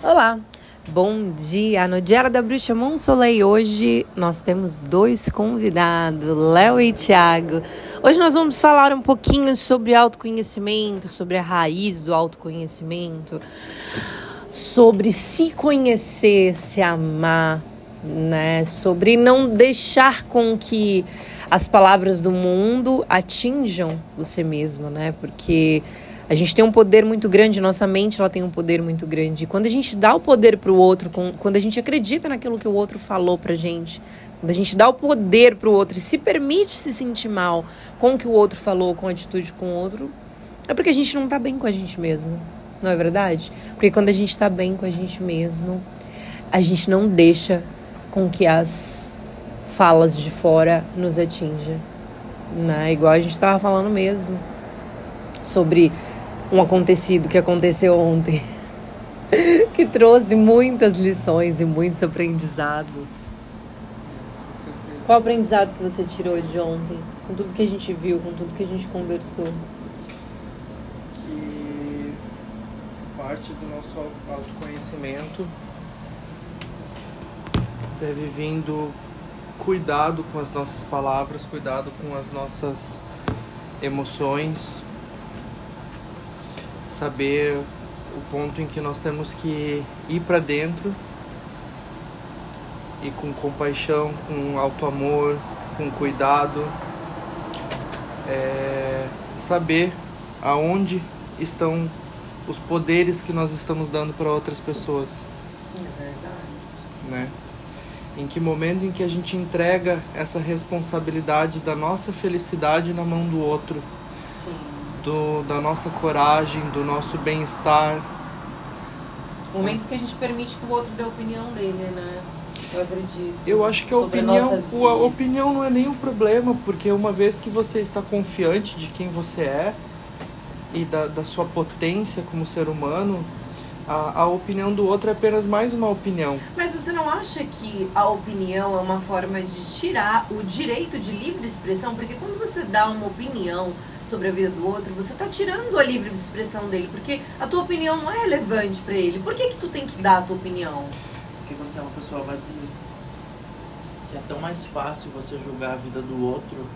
Olá, bom dia. No Diário da Bruxa Monsolei hoje nós temos dois convidados, Léo e Thiago. Hoje nós vamos falar um pouquinho sobre autoconhecimento, sobre a raiz do autoconhecimento, sobre se conhecer, se amar, né? Sobre não deixar com que as palavras do mundo atinjam você mesmo, né? Porque a gente tem um poder muito grande, nossa mente ela tem um poder muito grande. E quando a gente dá o poder para o outro, quando a gente acredita naquilo que o outro falou para gente, quando a gente dá o poder para o outro e se permite se sentir mal com o que o outro falou, com a atitude com o outro, é porque a gente não está bem com a gente mesmo. Não é verdade? Porque quando a gente está bem com a gente mesmo, a gente não deixa com que as falas de fora nos atinjam. Né? Igual a gente estava falando mesmo sobre um acontecido que aconteceu ontem, que trouxe muitas lições e muitos aprendizados. Qual aprendizado que você tirou de ontem, com tudo que a gente viu, com tudo que a gente conversou? Que parte do nosso autoconhecimento deve vindo cuidado com as nossas palavras, cuidado com as nossas emoções, saber o ponto em que nós temos que ir para dentro e com compaixão, com alto amor, com cuidado, é, saber aonde estão os poderes que nós estamos dando para outras pessoas. É verdade. Né? Em que momento em que a gente entrega essa responsabilidade da nossa felicidade na mão do outro do, da nossa coragem, do nosso bem-estar. O momento que a gente permite que o outro dê a opinião dele, né? Eu acredito. Eu acho que a opinião, a, a opinião não é nem um problema, porque uma vez que você está confiante de quem você é e da, da sua potência como ser humano, a, a opinião do outro é apenas mais uma opinião. Mas você não acha que a opinião é uma forma de tirar o direito de livre expressão? Porque quando você dá uma opinião sobre a vida do outro, você está tirando a livre expressão dele, porque a tua opinião não é relevante para ele. Por que que tu tem que dar a tua opinião? Porque você é uma pessoa vazia. é tão mais fácil você julgar a vida do outro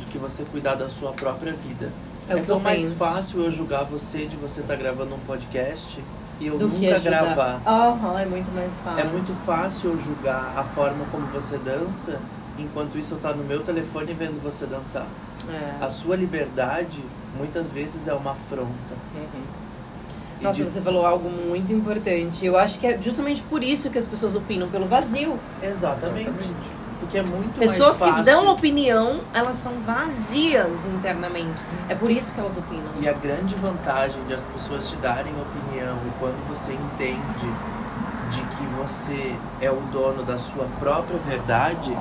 do que você cuidar da sua própria vida. É, é tão mais fácil eu julgar você de você estar tá gravando um podcast e eu do nunca gravar. Uhum, é muito mais fácil. É muito fácil eu julgar a forma como você dança, enquanto isso eu estou no meu telefone vendo você dançar. É. A sua liberdade muitas vezes é uma afronta. Uhum. Nossa, de... você falou algo muito importante. Eu acho que é justamente por isso que as pessoas opinam pelo vazio. Exatamente. Exatamente. Porque é muito Pessoas que dão opinião, elas são vazias internamente. É por isso que elas opinam. E a grande vantagem de as pessoas te darem opinião e quando você entende de que você é o dono da sua própria verdade,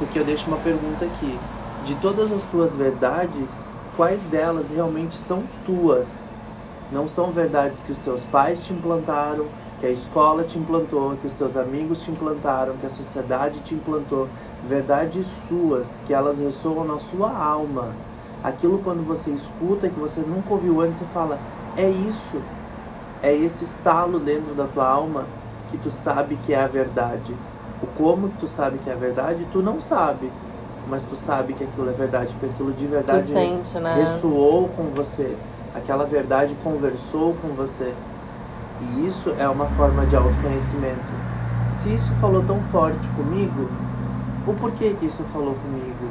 porque eu deixo uma pergunta aqui. De todas as tuas verdades, quais delas realmente são tuas? Não são verdades que os teus pais te implantaram, que a escola te implantou, que os teus amigos te implantaram, que a sociedade te implantou, verdades suas, que elas ressoam na sua alma. Aquilo quando você escuta que você nunca ouviu antes, você fala: "É isso". É esse estalo dentro da tua alma que tu sabe que é a verdade. O como que tu sabe que é verdade, tu não sabe, mas tu sabe que aquilo é verdade, porque aquilo de verdade sente, né? ressoou com você. Aquela verdade conversou com você. E isso é uma forma de autoconhecimento. Se isso falou tão forte comigo, o porquê que isso falou comigo?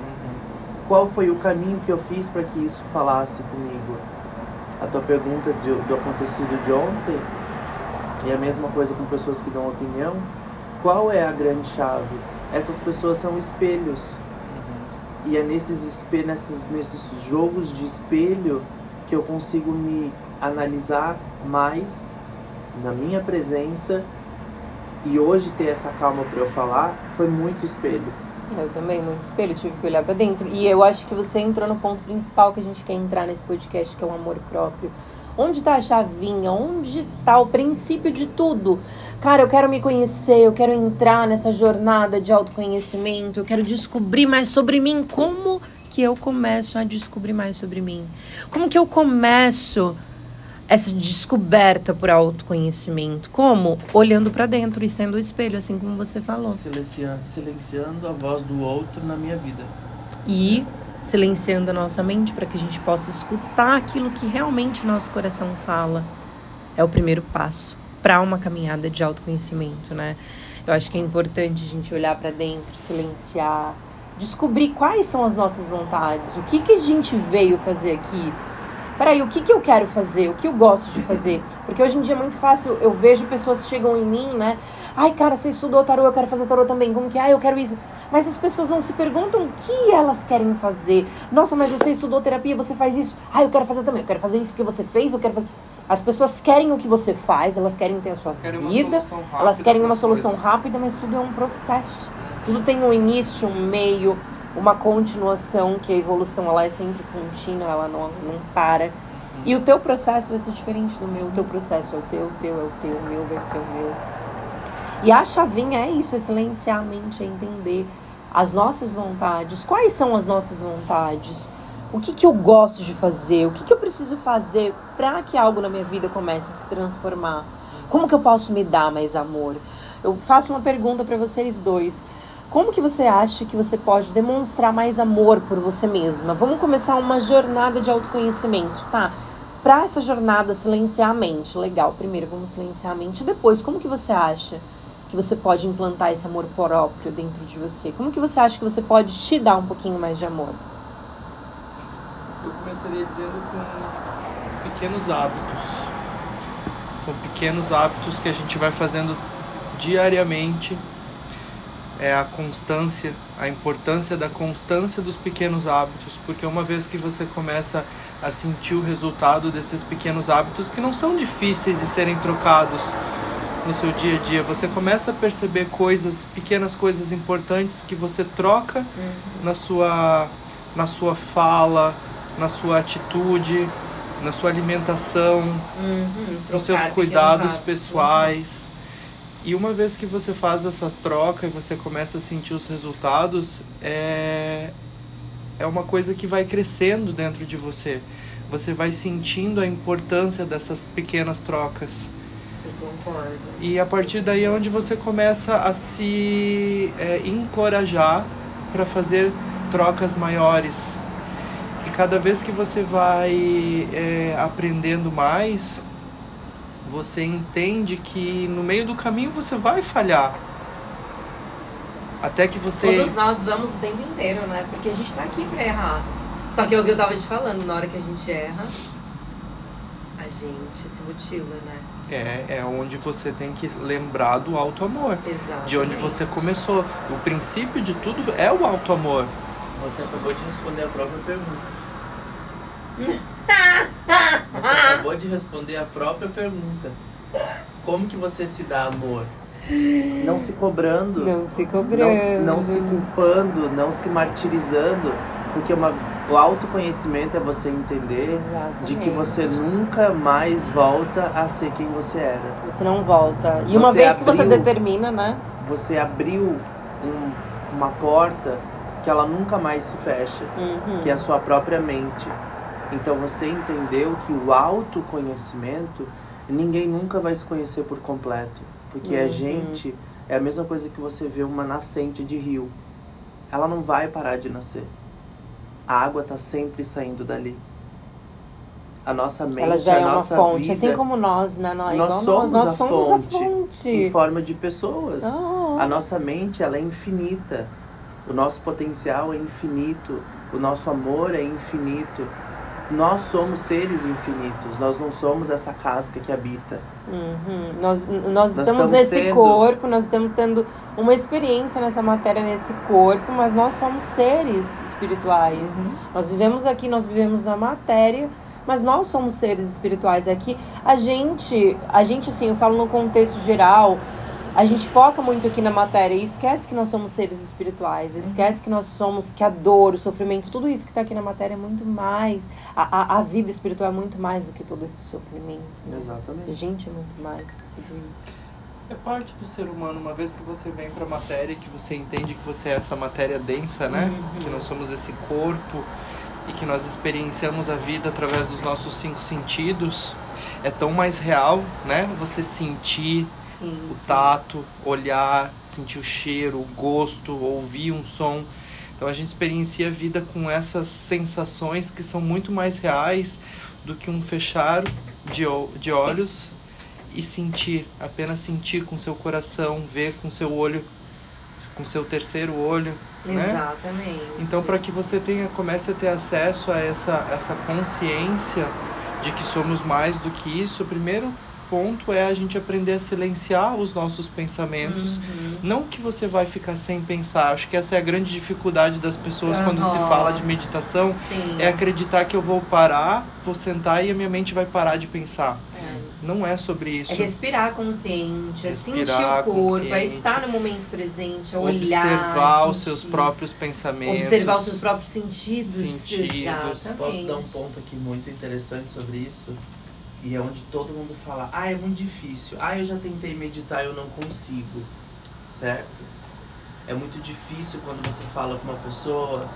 Qual foi o caminho que eu fiz para que isso falasse comigo? A tua pergunta de, do acontecido de ontem, e a mesma coisa com pessoas que dão opinião, qual é a grande chave? Essas pessoas são espelhos. Uhum. E é nesses, espelhos, nesses, nesses jogos de espelho que eu consigo me analisar mais na minha presença e hoje ter essa calma para eu falar foi muito espelho. Eu também, muito espelho, tive que olhar para dentro. E eu acho que você entrou no ponto principal que a gente quer entrar nesse podcast, que é o amor próprio. Onde está a chavinha? Onde está o princípio de tudo? Cara, eu quero me conhecer, eu quero entrar nessa jornada de autoconhecimento, eu quero descobrir mais sobre mim. Como que eu começo a descobrir mais sobre mim? Como que eu começo essa descoberta por autoconhecimento? Como? Olhando para dentro e sendo o espelho, assim como você falou. Silenciando, silenciando a voz do outro na minha vida. E silenciando a nossa mente para que a gente possa escutar aquilo que realmente nosso coração fala. É o primeiro passo para uma caminhada de autoconhecimento, né? Eu acho que é importante a gente olhar para dentro, silenciar, descobrir quais são as nossas vontades, o que que a gente veio fazer aqui, peraí, o que, que eu quero fazer? O que eu gosto de fazer? Porque hoje em dia é muito fácil, eu vejo pessoas que chegam em mim, né? Ai, cara, você estudou tarô, eu quero fazer tarô também. Como que é? Ah, eu quero isso. Mas as pessoas não se perguntam o que elas querem fazer. Nossa, mas você estudou terapia, você faz isso. Ah, eu quero fazer também. Eu quero fazer isso porque você fez, eu quero fazer. As pessoas querem o que você faz, elas querem ter a sua vida, elas querem uma solução coisas. rápida, mas tudo é um processo. Tudo tem um início, um meio, uma continuação, que a evolução ela é sempre contínua, ela não, não para. E o teu processo vai ser diferente do meu, o teu processo é o teu, o teu é o teu, o meu vai ser o meu. E a chavinha é isso, é silenciar a mente, é entender as nossas vontades. Quais são as nossas vontades? O que, que eu gosto de fazer? O que, que eu preciso fazer para que algo na minha vida comece a se transformar? Como que eu posso me dar mais amor? Eu faço uma pergunta para vocês dois. Como que você acha que você pode demonstrar mais amor por você mesma? Vamos começar uma jornada de autoconhecimento, tá? Para essa jornada silenciar a mente, legal. Primeiro vamos silenciar a mente, depois como que você acha que você pode implantar esse amor próprio dentro de você? Como que você acha que você pode te dar um pouquinho mais de amor? Eu começaria dizendo com pequenos hábitos. São pequenos hábitos que a gente vai fazendo diariamente é a constância, a importância da constância dos pequenos hábitos, porque uma vez que você começa a sentir o resultado desses pequenos hábitos que não são difíceis de serem trocados no seu dia a dia, você começa a perceber coisas, pequenas coisas importantes que você troca uhum. na sua na sua fala, na sua atitude, na sua alimentação, uhum. nos seus cuidados pessoais. E uma vez que você faz essa troca e você começa a sentir os resultados, é, é uma coisa que vai crescendo dentro de você. Você vai sentindo a importância dessas pequenas trocas. Concordo. E a partir daí é onde você começa a se é, encorajar para fazer trocas maiores. E cada vez que você vai é, aprendendo mais, você entende que no meio do caminho você vai falhar. Até que você. Todos nós vamos o tempo inteiro, né? Porque a gente tá aqui pra errar. Só que é o que eu tava te falando, na hora que a gente erra, a gente se mutila, né? É, é onde você tem que lembrar do alto amor. Exatamente. De onde você começou. O princípio de tudo é o alto amor. Você acabou de responder a própria pergunta. Você acabou de responder a própria pergunta. Como que você se dá amor? Não se cobrando. Não se cobrando. Não, não se culpando, não se martirizando. Porque uma, o autoconhecimento é você entender Exatamente. de que você nunca mais volta a ser quem você era. Você não volta. E você uma vez abriu, que você determina, né? Você abriu um, uma porta que ela nunca mais se fecha, uhum. que é a sua própria mente. Então você entendeu que o autoconhecimento, ninguém nunca vai se conhecer por completo. Porque uhum. a gente é a mesma coisa que você vê uma nascente de rio. Ela não vai parar de nascer. A água está sempre saindo dali. A nossa mente, Ela já a é nossa uma fonte, vida, assim como nós, né? Nós, nós somos, nós, nós a, somos fonte, a fonte em forma de pessoas. Oh. A nossa mente, ela é infinita. O nosso potencial é infinito. O nosso amor é infinito nós somos seres infinitos, nós não somos essa casca que habita. Uhum. Nós, nós, nós, estamos, nesse tendo... corpo, nós estamos tendo uma experiência nessa matéria, nesse corpo, mas nós somos seres espirituais. Uhum. Nós vivemos aqui, nós vivemos na matéria, mas nós somos seres espirituais. É que a gente, a gente, assim, eu falo no contexto geral, a gente foca muito aqui na matéria e esquece que nós somos seres espirituais, uhum. esquece que nós somos, que a dor, o sofrimento, tudo isso que está aqui na matéria é muito mais. A, a, a, vida espiritual é muito mais do que todo esse sofrimento. Né? Exatamente. A gente é muito mais que tudo isso. É parte do ser humano, uma vez que você vem para a matéria, que você entende que você é essa matéria densa, né? Uhum. Que nós somos esse corpo e que nós experienciamos a vida através dos nossos cinco sentidos, é tão mais real, né? Você sentir sim, o tato, olhar, sentir o cheiro, o gosto, ouvir um som. Então a gente experiencia a vida com essas sensações que são muito mais reais do que um fechar de, de olhos e sentir, apenas sentir com seu coração, ver com seu olho, com seu terceiro olho, né? Exatamente. Então para que você tenha comece a ter acesso a essa essa consciência de que somos mais do que isso, primeiro ponto é a gente aprender a silenciar os nossos pensamentos. Uhum. Não que você vai ficar sem pensar. Acho que essa é a grande dificuldade das pessoas uhum. quando se fala de meditação. Sim. É acreditar que eu vou parar, vou sentar e a minha mente vai parar de pensar. É. Não é sobre isso. É respirar consciente, é sentir o corpo, é estar no momento presente, é olhar. Observar os seus próprios pensamentos. Observar os seus próprios sentidos. Sentidos. Exatamente. Posso dar um ponto aqui muito interessante sobre isso? E é onde todo mundo fala, ah, é muito difícil. Ah, eu já tentei meditar, eu não consigo. Certo? É muito difícil quando você fala com uma pessoa,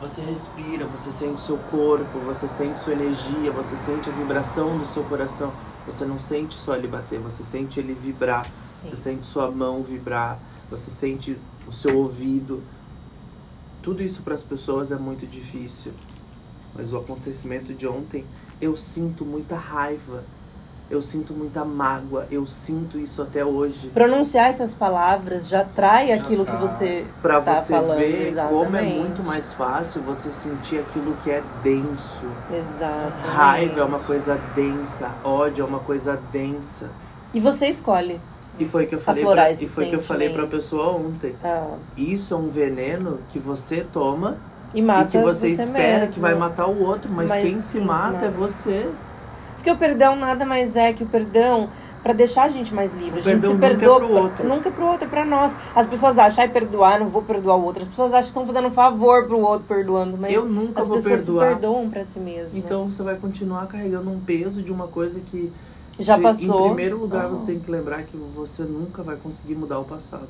você respira, você sente o seu corpo, você sente sua energia, você sente a vibração do seu coração. Você não sente só ele bater, você sente ele vibrar. Sim. Você sente sua mão vibrar, você sente o seu ouvido. Tudo isso para as pessoas é muito difícil. Mas o acontecimento de ontem eu sinto muita raiva, eu sinto muita mágoa, eu sinto isso até hoje. Pronunciar essas palavras já trai já aquilo tá. que você Para tá você falando, ver exatamente. como é muito mais fácil você sentir aquilo que é denso. Exato. Raiva é uma coisa densa, ódio é uma coisa densa. E você escolhe. E foi que eu falei pra, e foi que eu falei para a pessoa ontem. Ah. Isso é um veneno que você toma e, mata e que você, você espera mesmo. que vai matar o outro, mas, mas quem se mata, mata é você. Porque o perdão nada mais é que o perdão para deixar a gente mais livre. O a gente se perdoa nunca é pro outro. Nunca é pro outro, é pra nós. As pessoas acham, ai, perdoar, não vou perdoar o outro. As pessoas acham que estão fazendo um favor pro outro perdoando, mas eu nunca as vou pessoas perdoar. se perdoam pra si mesmas. Então você vai continuar carregando um peso de uma coisa que já passou. Em primeiro lugar, você tem que lembrar que você nunca vai conseguir mudar o passado.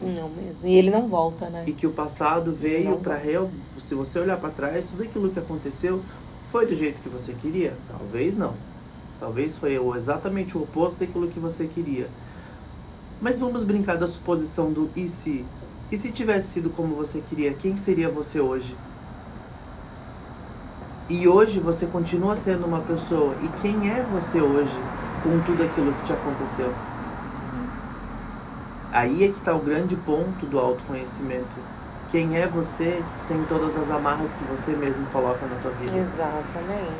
Não mesmo. E ele não volta, né? E que o passado veio para real. Se você olhar para trás, tudo aquilo que aconteceu foi do jeito que você queria? Talvez não. Talvez foi exatamente o oposto daquilo que você queria. Mas vamos brincar da suposição do e se? E se tivesse sido como você queria, quem seria você hoje? E hoje você continua sendo uma pessoa. E quem é você hoje com tudo aquilo que te aconteceu? Aí é que está o grande ponto do autoconhecimento. Quem é você sem todas as amarras que você mesmo coloca na tua vida? Exatamente.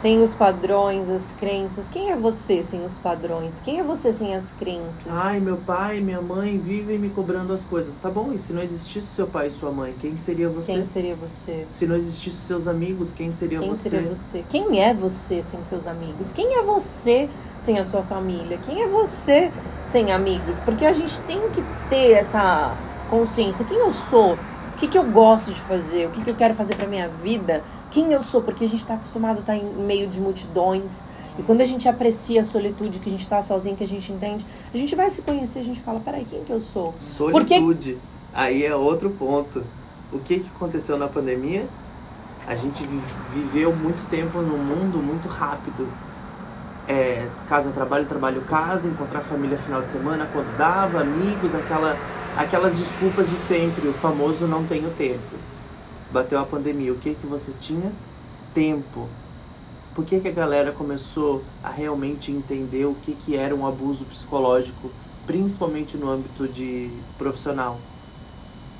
Sem os padrões, as crenças. Quem é você sem os padrões? Quem é você sem as crenças? Ai, meu pai minha mãe vivem me cobrando as coisas. Tá bom, e se não existisse seu pai e sua mãe, quem seria você? Quem seria você? Se não existisse seus amigos, quem seria quem você? Quem seria você? Quem é você sem seus amigos? Quem é você sem a sua família? Quem é você sem amigos? Porque a gente tem que ter essa consciência. Quem eu sou? Que, que eu gosto de fazer? O que, que eu quero fazer para minha vida? Quem eu sou? Porque a gente está acostumado a estar tá em meio de multidões. E quando a gente aprecia a solitude, que a gente está sozinho, que a gente entende, a gente vai se conhecer, a gente fala, peraí, quem que eu sou? Solitude. Porque... Aí é outro ponto. O que, que aconteceu na pandemia? A gente viveu muito tempo num mundo muito rápido é, casa, trabalho, trabalho, casa, encontrar família final de semana quando dava, amigos, aquela, aquelas desculpas de sempre, o famoso não tenho tempo. Bateu a pandemia, o que que você tinha? Tempo. Por que, que a galera começou a realmente entender o que, que era um abuso psicológico, principalmente no âmbito de profissional?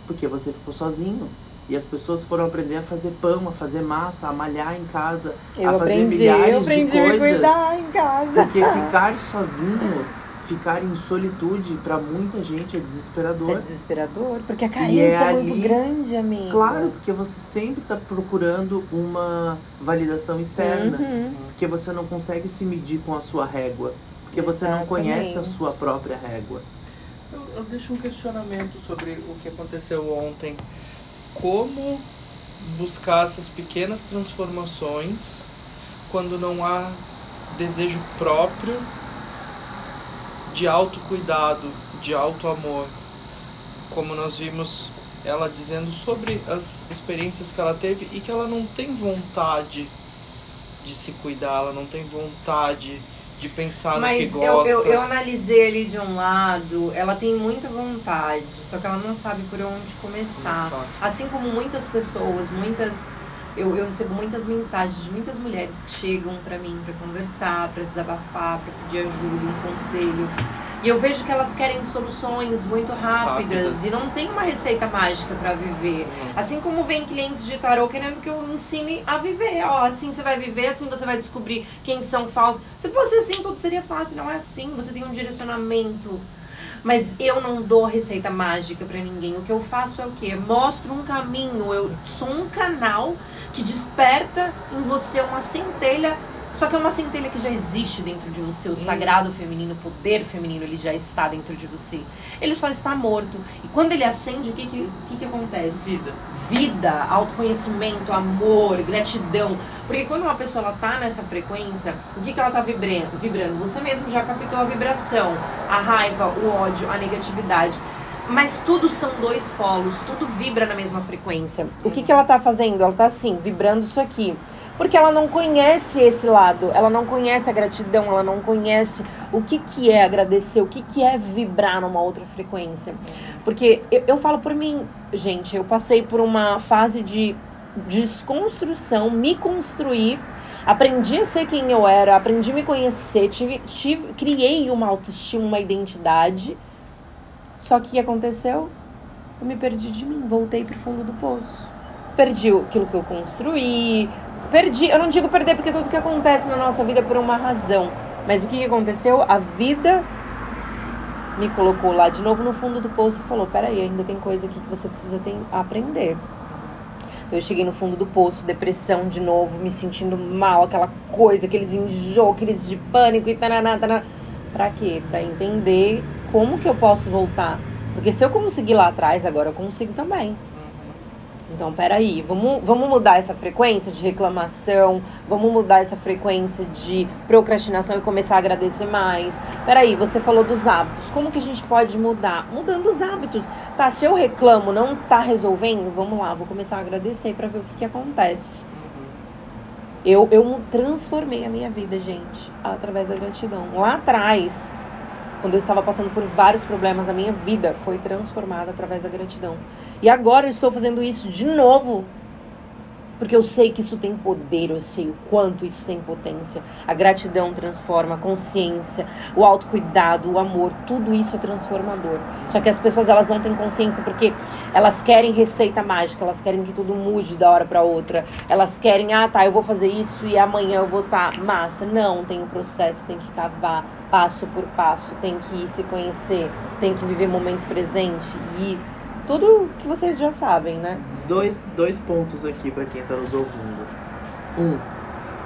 Porque você ficou sozinho e as pessoas foram aprender a fazer pão, a fazer massa, a malhar em casa, eu a fazer aprendi, milhares de coisas. A cuidar em casa. Porque ficar sozinho, ficar em solitude, para muita gente é desesperador. É desesperador, porque a carência é, é, muito grande, amigo. Claro, porque você sempre está procurando uma validação externa. Uhum. Porque você não consegue se medir com a sua régua. Porque você Exatamente. não conhece a sua própria régua. Eu, eu deixo um questionamento sobre o que aconteceu ontem como buscar essas pequenas transformações quando não há desejo próprio de autocuidado, de auto-amor. Como nós vimos ela dizendo sobre as experiências que ela teve e que ela não tem vontade de se cuidar, ela não tem vontade de pensar Mas no que gosta. Eu, eu, eu analisei ali de um lado, ela tem muita vontade, só que ela não sabe por onde começar. Exato. Assim como muitas pessoas, muitas. Eu, eu recebo muitas mensagens de muitas mulheres que chegam pra mim pra conversar, pra desabafar, pra pedir ajuda, um conselho. E eu vejo que elas querem soluções muito rápidas, Rápidas. e não tem uma receita mágica pra viver. Uhum. Assim como vem clientes de tarô querendo que eu ensine a viver. Ó, assim você vai viver, assim você vai descobrir quem são falsos. Se fosse assim, tudo seria fácil. Não é assim. Você tem um direcionamento. Mas eu não dou receita mágica pra ninguém. O que eu faço é o quê? Mostro um caminho. Eu sou um canal que desperta em você uma centelha. Só que é uma centelha que já existe dentro de você. O sagrado feminino, o poder feminino, ele já está dentro de você. Ele só está morto. E quando ele acende, o que, que, que, que acontece? Vida. Vida, autoconhecimento, amor, gratidão. Porque quando uma pessoa ela tá nessa frequência, o que, que ela tá vibrando? Você mesmo já captou a vibração, a raiva, o ódio, a negatividade. Mas tudo são dois polos, tudo vibra na mesma frequência. O que, que ela tá fazendo? Ela tá assim, vibrando isso aqui. Porque ela não conhece esse lado, ela não conhece a gratidão, ela não conhece o que, que é agradecer, o que, que é vibrar numa outra frequência. Porque eu, eu falo por mim, gente, eu passei por uma fase de desconstrução, me construir, aprendi a ser quem eu era, aprendi a me conhecer, tive, tive, criei uma autoestima, uma identidade. Só que o que aconteceu? Eu me perdi de mim, voltei pro fundo do poço. Perdi aquilo que eu construí, perdi, eu não digo perder porque tudo que acontece na nossa vida é por uma razão. Mas o que que aconteceu? A vida me colocou lá de novo no fundo do poço e falou: peraí, ainda tem coisa aqui que você precisa tem- aprender. Então, eu cheguei no fundo do poço, depressão de novo, me sentindo mal, aquela coisa, aqueles enjoo, aqueles de pânico e tananá, tananá. Pra quê? Pra entender como que eu posso voltar. Porque se eu conseguir lá atrás, agora eu consigo também. Então, peraí, vamos, vamos mudar essa frequência de reclamação, vamos mudar essa frequência de procrastinação e começar a agradecer mais. Peraí, você falou dos hábitos, como que a gente pode mudar? Mudando os hábitos. Tá, se eu reclamo, não tá resolvendo, vamos lá, vou começar a agradecer pra ver o que que acontece. Eu, eu transformei a minha vida, gente, através da gratidão. Lá atrás, quando eu estava passando por vários problemas, a minha vida foi transformada através da gratidão. E agora eu estou fazendo isso de novo. Porque eu sei que isso tem poder, eu sei o quanto isso tem potência. A gratidão transforma, a consciência, o autocuidado, o amor, tudo isso é transformador. Só que as pessoas elas não têm consciência porque elas querem receita mágica, elas querem que tudo mude da hora para outra. Elas querem, ah, tá, eu vou fazer isso e amanhã eu vou estar tá massa. Não, tem um processo, tem que cavar passo por passo, tem que se conhecer, tem que viver momento presente e tudo que vocês já sabem, né? Dois, dois pontos aqui para quem tá nos ouvindo. Um,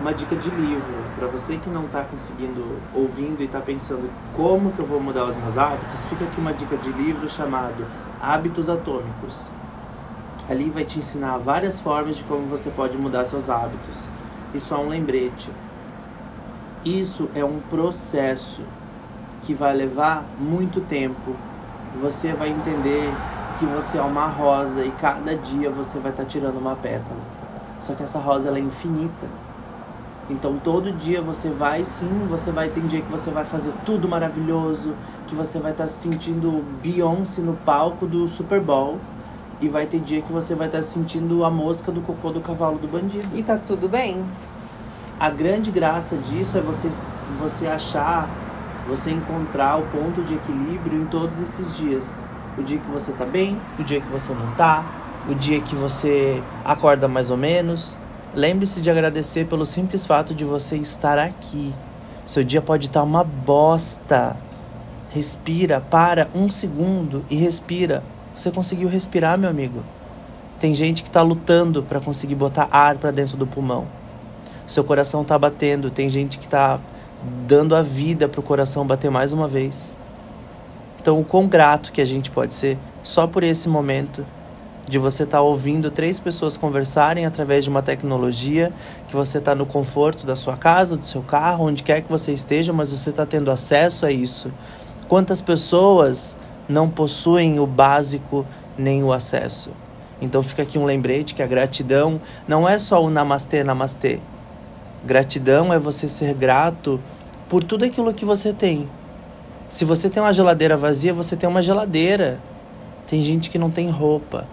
uma dica de livro para você que não tá conseguindo ouvindo e tá pensando como que eu vou mudar os meus hábitos, fica aqui uma dica de livro chamado Hábitos Atômicos. Ali vai te ensinar várias formas de como você pode mudar seus hábitos. E só um lembrete. Isso é um processo que vai levar muito tempo. Você vai entender que você é uma rosa e cada dia você vai estar tirando uma pétala. Só que essa rosa ela é infinita. Então todo dia você vai sim, você vai ter dia que você vai fazer tudo maravilhoso, que você vai estar se sentindo Beyoncé no palco do Super Bowl e vai ter dia que você vai estar sentindo a mosca do cocô do cavalo do bandido. E tá tudo bem. A grande graça disso é você, você achar, você encontrar o ponto de equilíbrio em todos esses dias. O dia que você tá bem, o dia que você não tá, o dia que você acorda mais ou menos. Lembre-se de agradecer pelo simples fato de você estar aqui. Seu dia pode estar uma bosta. Respira, para um segundo e respira. Você conseguiu respirar, meu amigo? Tem gente que tá lutando para conseguir botar ar para dentro do pulmão. Seu coração tá batendo, tem gente que tá dando a vida pro coração bater mais uma vez. Então, o quão grato que a gente pode ser só por esse momento de você estar tá ouvindo três pessoas conversarem através de uma tecnologia, que você está no conforto da sua casa, do seu carro, onde quer que você esteja, mas você está tendo acesso a isso. Quantas pessoas não possuem o básico nem o acesso. Então fica aqui um lembrete que a gratidão não é só o namastê, namastê. Gratidão é você ser grato por tudo aquilo que você tem. Se você tem uma geladeira vazia, você tem uma geladeira. Tem gente que não tem roupa.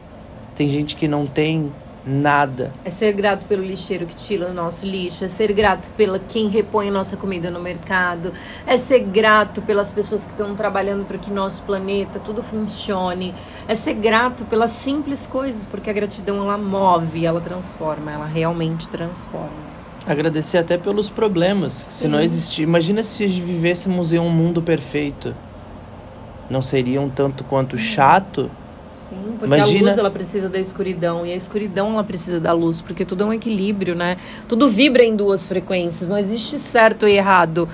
Tem gente que não tem nada. É ser grato pelo lixeiro que tira o nosso lixo, é ser grato pela quem repõe nossa comida no mercado, é ser grato pelas pessoas que estão trabalhando para que nosso planeta tudo funcione, é ser grato pelas simples coisas, porque a gratidão ela move, ela transforma, ela realmente transforma. Agradecer até pelos problemas, se não existir, imagina se vivêssemos em um mundo perfeito. Não seria um tanto quanto chato? Sim, porque Imagina... a luz ela precisa da escuridão e a escuridão ela precisa da luz, porque tudo é um equilíbrio, né? Tudo vibra em duas frequências, não existe certo e errado.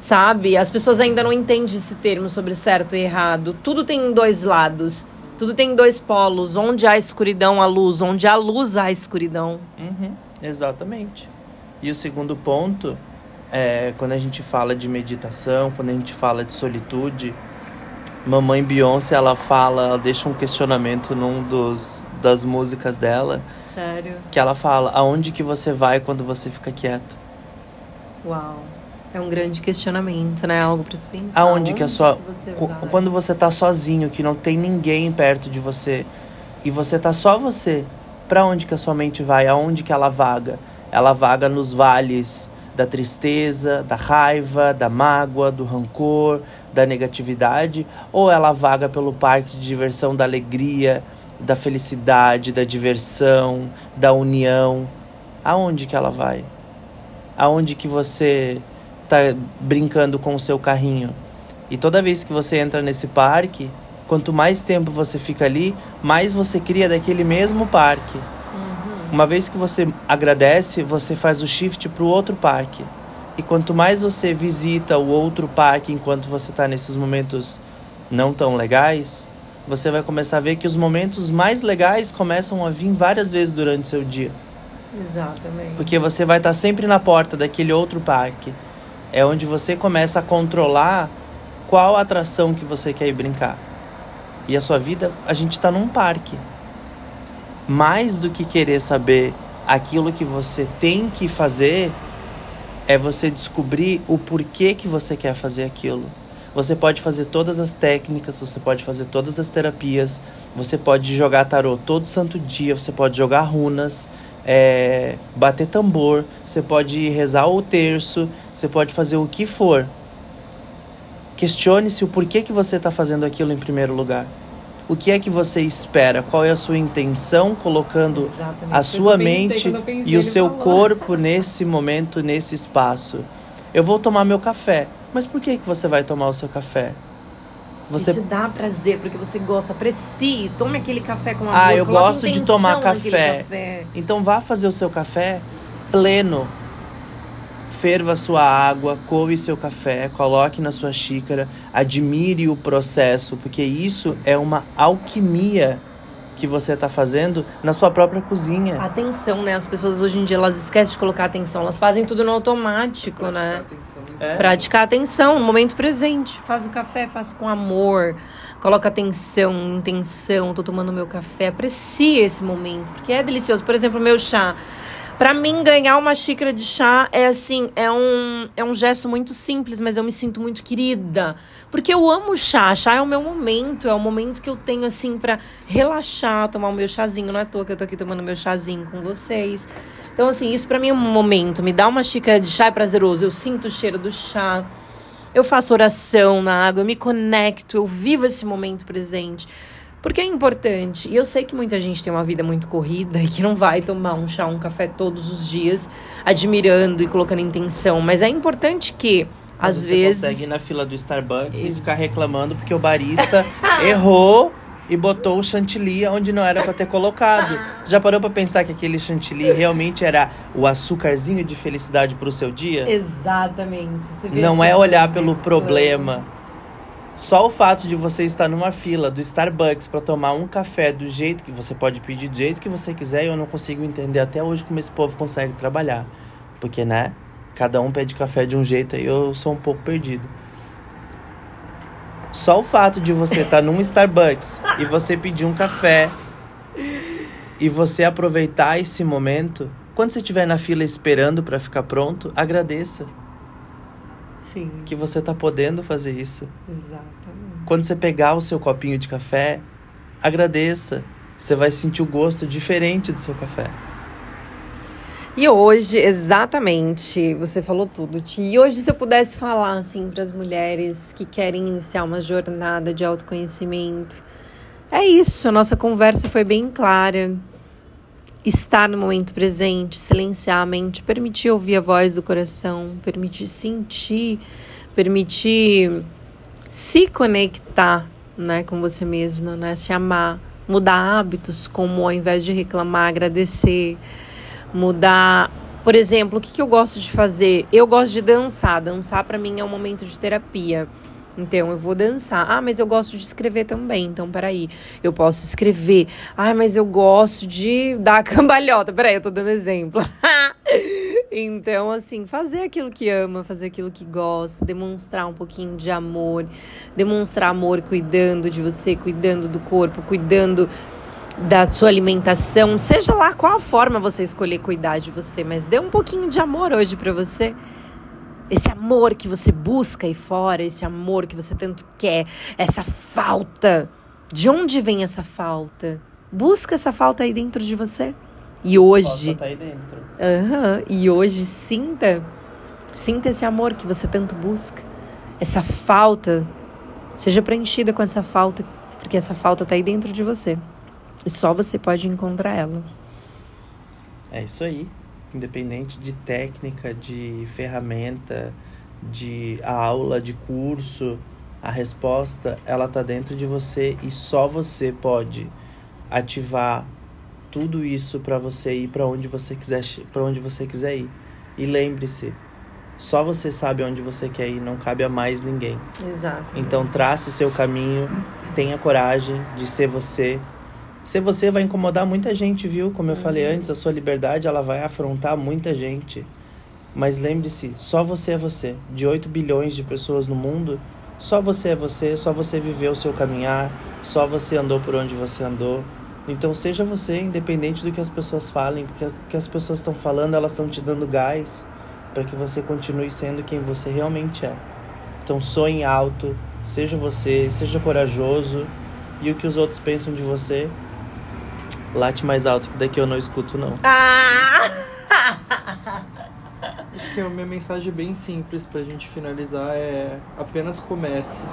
Sabe? As pessoas ainda não entendem esse termo sobre certo e errado. Tudo tem dois lados. Tudo tem dois polos. Onde há escuridão, há luz. Onde há luz, há escuridão. Uhum, exatamente. E o segundo ponto é quando a gente fala de meditação, quando a gente fala de solitude, Mamãe Beyoncé, ela fala, ela deixa um questionamento num dos das músicas dela. Sério? Que ela fala: "Aonde que você vai quando você fica quieto?" Uau. É um grande questionamento, né? Algo para se pensar. Aonde que a sua que você quando você tá sozinho, que não tem ninguém perto de você e você tá só você, para onde que a sua mente vai? Aonde que ela vaga? Ela vaga nos vales da tristeza, da raiva, da mágoa, do rancor, da negatividade, ou ela vaga pelo parque de diversão da alegria, da felicidade, da diversão, da união? Aonde que ela vai? Aonde que você está brincando com o seu carrinho? E toda vez que você entra nesse parque, quanto mais tempo você fica ali, mais você cria daquele mesmo parque. Uma vez que você agradece, você faz o shift para o outro parque. E quanto mais você visita o outro parque enquanto você está nesses momentos não tão legais, você vai começar a ver que os momentos mais legais começam a vir várias vezes durante o seu dia. Exatamente. Porque você vai estar tá sempre na porta daquele outro parque. É onde você começa a controlar qual atração que você quer ir brincar. E a sua vida, a gente está num parque mais do que querer saber aquilo que você tem que fazer, é você descobrir o porquê que você quer fazer aquilo. Você pode fazer todas as técnicas, você pode fazer todas as terapias, você pode jogar tarô todo santo dia, você pode jogar runas, é, bater tambor, você pode rezar o terço, você pode fazer o que for. Questione-se o porquê que você está fazendo aquilo em primeiro lugar o que é que você espera, qual é a sua intenção, colocando Exatamente. a sua mente e o seu falar. corpo nesse momento, nesse espaço. Eu vou tomar meu café. Mas por que, que você vai tomar o seu café? Você te dá prazer, porque você gosta. Aprecie, tome aquele café com amor. Ah, eu gosto de tomar café. café. Então vá fazer o seu café pleno ferva sua água, coe seu café, coloque na sua xícara, admire o processo, porque isso é uma alquimia que você está fazendo na sua própria cozinha. Atenção, né? As pessoas hoje em dia elas esquecem de colocar atenção, elas fazem tudo no automático, Praticar né? Atenção. É. Praticar atenção no momento presente. Faz o café, faz com amor, coloca atenção, intenção. Tô tomando meu café, aprecie esse momento, porque é delicioso. Por exemplo, meu chá. Para mim, ganhar uma xícara de chá é assim, é um, é um gesto muito simples, mas eu me sinto muito querida. Porque eu amo chá. Chá é o meu momento, é o momento que eu tenho, assim, para relaxar, tomar o meu chazinho. Não é à toa que eu tô aqui tomando meu chazinho com vocês. Então, assim, isso para mim é um momento. Me dá uma xícara de chá é prazeroso. Eu sinto o cheiro do chá. Eu faço oração na água, eu me conecto, eu vivo esse momento presente. Porque é importante. E eu sei que muita gente tem uma vida muito corrida e que não vai tomar um chá, um café todos os dias, admirando e colocando intenção. Mas é importante que às você vezes. Você consegue ir na fila do Starbucks Ex e ficar reclamando porque o barista errou e botou o chantilly onde não era para ter colocado. Já parou para pensar que aquele chantilly realmente era o açúcarzinho de felicidade para o seu dia? Exatamente. não é olhar pelo problema. Só o fato de você estar numa fila do Starbucks para tomar um café do jeito que você pode pedir do jeito que você quiser, eu não consigo entender até hoje como esse povo consegue trabalhar. Porque, né? Cada um pede café de um jeito aí eu sou um pouco perdido. Só o fato de você estar tá num Starbucks e você pedir um café e você aproveitar esse momento, quando você estiver na fila esperando para ficar pronto, agradeça. Sim. Que você está podendo fazer isso. Exatamente. Quando você pegar o seu copinho de café, agradeça. Você vai sentir o gosto diferente do seu café. E hoje, exatamente, você falou tudo, Ti. E hoje, se eu pudesse falar, assim, para as mulheres que querem iniciar uma jornada de autoconhecimento, é isso. A nossa conversa foi bem clara. Estar no momento presente, silenciar a mente, permitir ouvir a voz do coração, permitir sentir, permitir se conectar, né, com você mesma, né, se amar, mudar hábitos, como ao invés de reclamar, agradecer mudar. Por exemplo, o que, que eu gosto de fazer? Eu gosto de dançar. Dançar para mim é um momento de terapia. Então, eu vou dançar. Ah, mas eu gosto de escrever também. Então, peraí. Eu posso escrever. Ah, mas eu gosto de dar cambalhota. Peraí, eu tô dando exemplo. então, assim, fazer aquilo que ama, fazer aquilo que gosta, demonstrar um pouquinho de amor, demonstrar amor cuidando de você, cuidando do corpo, cuidando da sua alimentação, seja lá qual forma você escolher cuidar de você, mas dê um pouquinho de amor hoje para você. Esse amor que você busca aí fora, esse amor que você tanto quer, essa falta. De onde vem essa falta? Busca essa falta aí dentro de você. E hoje. Tá aí dentro. Uhum, e hoje sinta. Sinta esse amor que você tanto busca. Essa falta. Seja preenchida com essa falta, porque essa falta tá aí dentro de você. E só você pode encontrar ela. É isso aí. Independente de técnica, de ferramenta, de aula, de curso, a resposta ela tá dentro de você e só você pode ativar tudo isso para você ir para onde você quiser, para onde você quiser ir. E lembre-se, só você sabe onde você quer ir, não cabe a mais ninguém. Exato. Então trace seu caminho, tenha coragem de ser você, Ser você vai incomodar muita gente, viu? Como eu falei uhum. antes, a sua liberdade ela vai afrontar muita gente. Mas lembre-se, só você é você. De 8 bilhões de pessoas no mundo, só você é você, só você viveu o seu caminhar, só você andou por onde você andou. Então seja você, independente do que as pessoas falem, porque o que as pessoas estão falando, elas estão te dando gás para que você continue sendo quem você realmente é. Então sonhe alto, seja você, seja corajoso e o que os outros pensam de você, Late mais alto que daqui eu não escuto, não. Ah! Acho que a minha mensagem bem simples pra gente finalizar é apenas comece.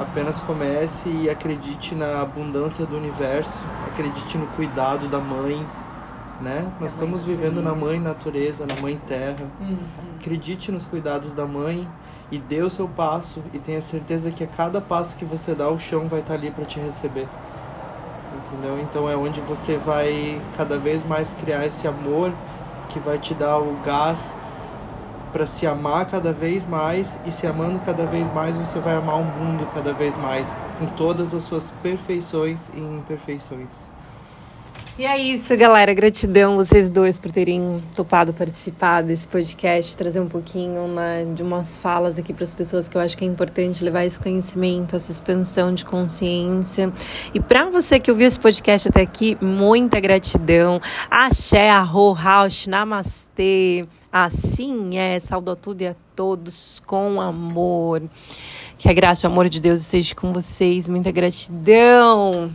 Apenas comece e acredite na abundância do universo, acredite no cuidado da mãe, né? Nós estamos vivendo na mãe natureza, na mãe terra. Uhum. Acredite nos cuidados da mãe e dê o seu passo e tenha certeza que a cada passo que você dá, o chão vai estar ali para te receber entendeu? Então é onde você vai cada vez mais criar esse amor que vai te dar o gás para se amar cada vez mais e se amando cada vez mais você vai amar o mundo cada vez mais com todas as suas perfeições e imperfeições. E é isso, galera. Gratidão vocês dois por terem topado participar desse podcast, trazer um pouquinho né, de umas falas aqui para as pessoas que eu acho que é importante levar esse conhecimento, essa expansão de consciência. E para você que ouviu esse podcast até aqui, muita gratidão. Axé, arro, raush, namastê. Assim é, saúdo a tudo e a todos com amor. Que a graça e o amor de Deus esteja com vocês. Muita gratidão.